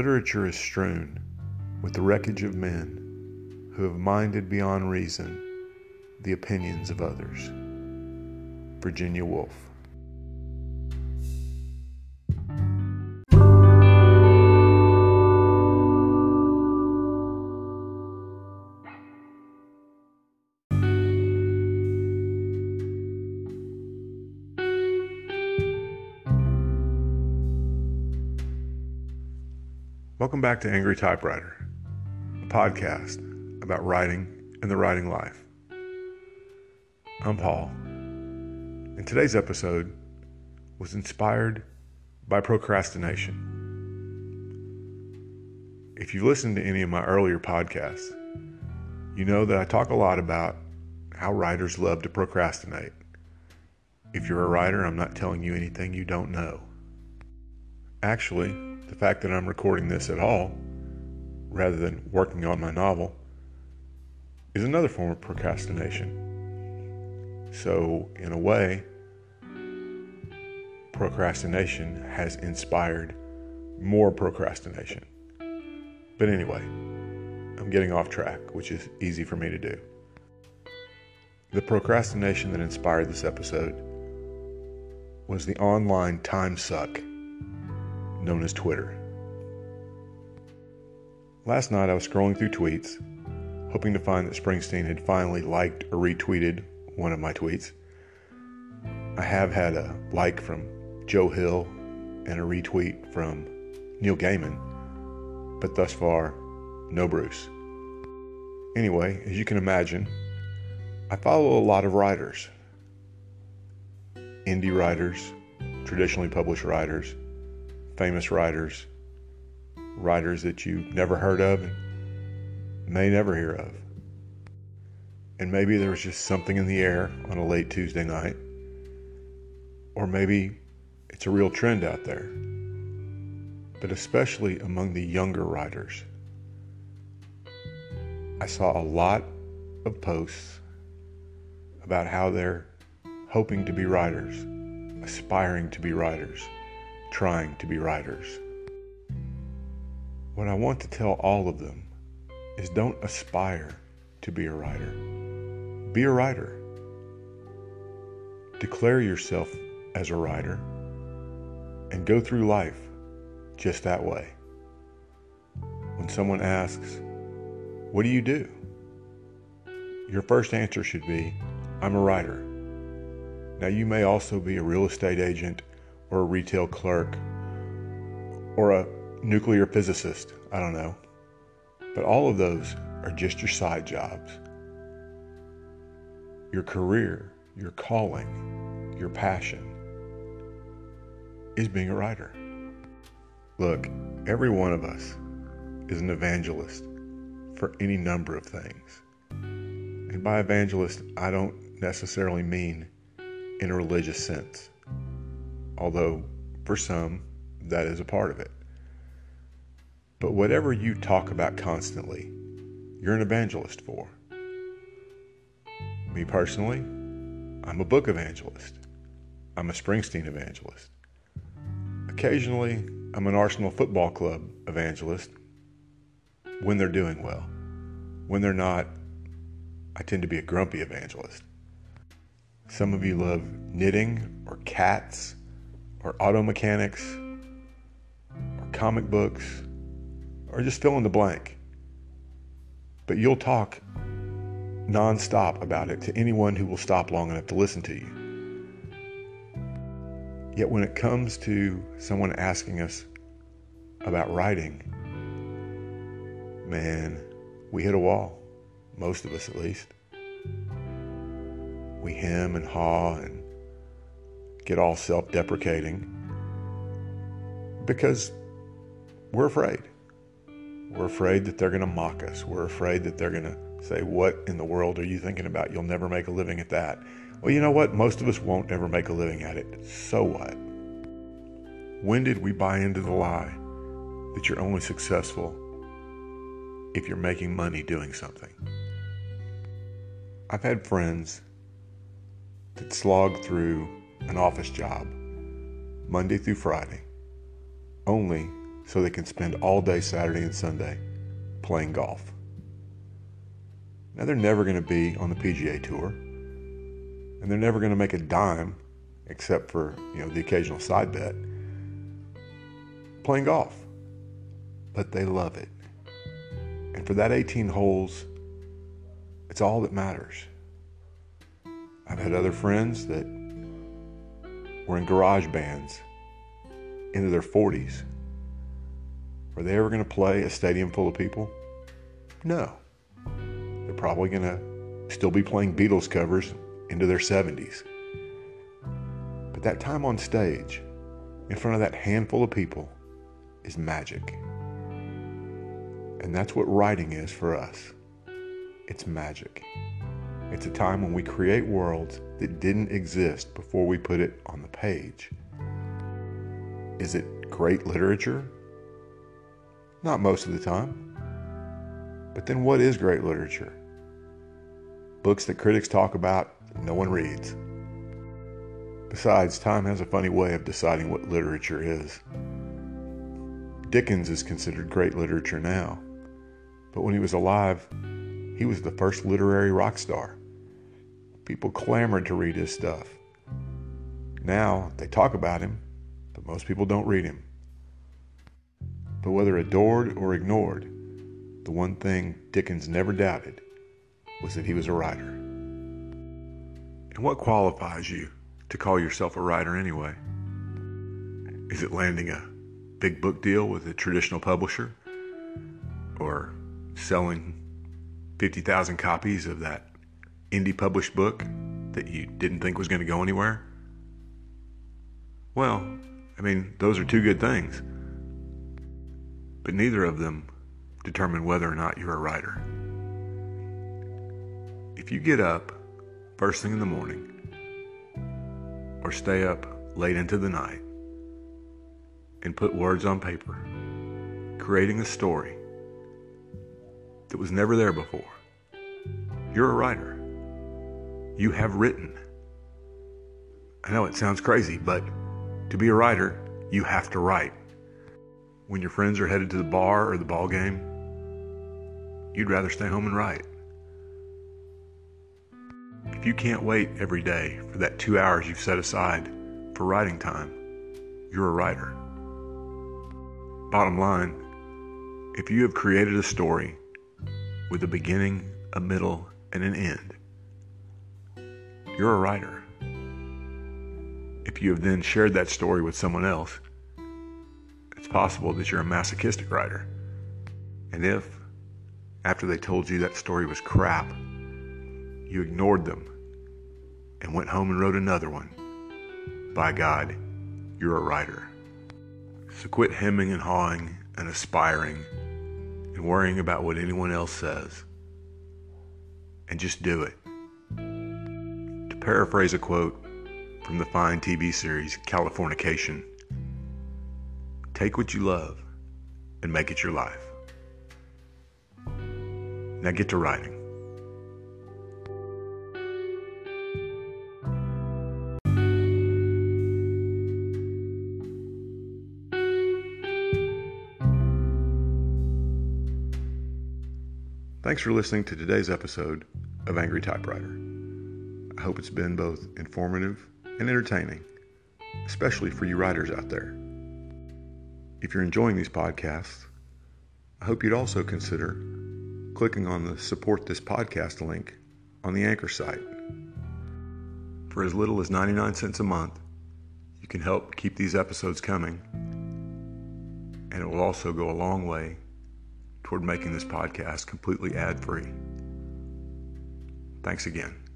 Literature is strewn with the wreckage of men who have minded beyond reason the opinions of others. Virginia Woolf. Welcome back to Angry Typewriter, a podcast about writing and the writing life. I'm Paul, and today's episode was inspired by procrastination. If you've listened to any of my earlier podcasts, you know that I talk a lot about how writers love to procrastinate. If you're a writer, I'm not telling you anything you don't know. Actually, the fact that I'm recording this at all, rather than working on my novel, is another form of procrastination. So, in a way, procrastination has inspired more procrastination. But anyway, I'm getting off track, which is easy for me to do. The procrastination that inspired this episode was the online time suck known as Twitter. Last night I was scrolling through tweets, hoping to find that Springsteen had finally liked or retweeted one of my tweets. I have had a like from Joe Hill and a retweet from Neil Gaiman, but thus far, no Bruce. Anyway, as you can imagine, I follow a lot of writers indie writers, traditionally published writers, famous writers, writers that you've never heard of may never hear of. And maybe there was just something in the air on a late Tuesday night, or maybe it's a real trend out there. But especially among the younger writers, I saw a lot of posts about how they're hoping to be writers, aspiring to be writers trying to be writers. What I want to tell all of them is don't aspire to be a writer. Be a writer. Declare yourself as a writer and go through life just that way. When someone asks, What do you do? Your first answer should be, I'm a writer. Now, you may also be a real estate agent or a retail clerk or a nuclear physicist. I don't know. But all of those are just your side jobs. Your career, your calling, your passion is being a writer. Look, every one of us is an evangelist for any number of things. And by evangelist, I don't necessarily mean in a religious sense although for some, that is a part of it. But whatever you talk about constantly, you're an evangelist for. Me personally, I'm a book evangelist. I'm a Springsteen evangelist. Occasionally, I'm an Arsenal Football Club evangelist when they're doing well. When they're not, I tend to be a grumpy evangelist. Some of you love knitting or cats or auto mechanics or comic books or just fill in the blank. But you'll talk nonstop about it to anyone who will stop long enough to listen to you. Yet when it comes to someone asking us about writing, man, we hit a wall. Most of us, at least. We hem and haw and get all self deprecating because we're afraid. We're afraid that they're going to mock us. We're afraid that they're going to say, What in the world are you thinking about? You'll never make a living at that. Well, you know what? Most of us won't ever make a living at it. So what? When did we buy into the lie that you're only successful if you're making money doing something? I've had friends that slog through an office job, Monday through Friday, only so they can spend all day Saturday and Sunday playing golf. Now, they're never going to be on the PGA Tour, and they're never going to make a dime except for, you know, the occasional side bet playing golf. But they love it. And for that 18 holes, it's all that matters. I've had other friends that were in garage bands into their 40s. Are they ever going to play a stadium full of people? No. They're probably going to still be playing Beatles covers into their 70s. But that time on stage, in front of that handful of people, is magic. And that's what writing is for us it's magic. It's a time when we create worlds that didn't exist before we put it on the page. Is it great literature? Not most of the time. But then what is great literature? Books that critics talk about, no one reads. Besides, time has a funny way of deciding what literature is. Dickens is considered great literature now, but when he was alive, he was the first literary rock star. People clamored to read his stuff. Now they talk about him, but most people don't read him. But whether adored or ignored, the one thing Dickens never doubted was that he was a writer. And what qualifies you to call yourself a writer anyway? Is it landing a big book deal with a traditional publisher? Or selling 50,000 copies of that indie published book that you didn't think was going to go anywhere? Well, I mean, those are two good things. But neither of them determine whether or not you're a writer. If you get up first thing in the morning or stay up late into the night and put words on paper, creating a story that was never there before. You're a writer. You have written. I know it sounds crazy, but to be a writer, you have to write. When your friends are headed to the bar or the ball game, you'd rather stay home and write. If you can't wait every day for that two hours you've set aside for writing time, you're a writer. Bottom line, if you have created a story with a beginning, a middle, and an end. You're a writer. If you have then shared that story with someone else, it's possible that you're a masochistic writer. And if, after they told you that story was crap, you ignored them and went home and wrote another one, by God, you're a writer. So quit hemming and hawing and aspiring and worrying about what anyone else says. And just do it. Paraphrase a quote from the fine TV series Californication take what you love and make it your life. Now get to writing. Thanks for listening to today's episode of Angry Typewriter. I hope it's been both informative and entertaining, especially for you writers out there. If you're enjoying these podcasts, I hope you'd also consider clicking on the Support This Podcast link on the Anchor site. For as little as 99 cents a month, you can help keep these episodes coming, and it will also go a long way toward making this podcast completely ad free. Thanks again.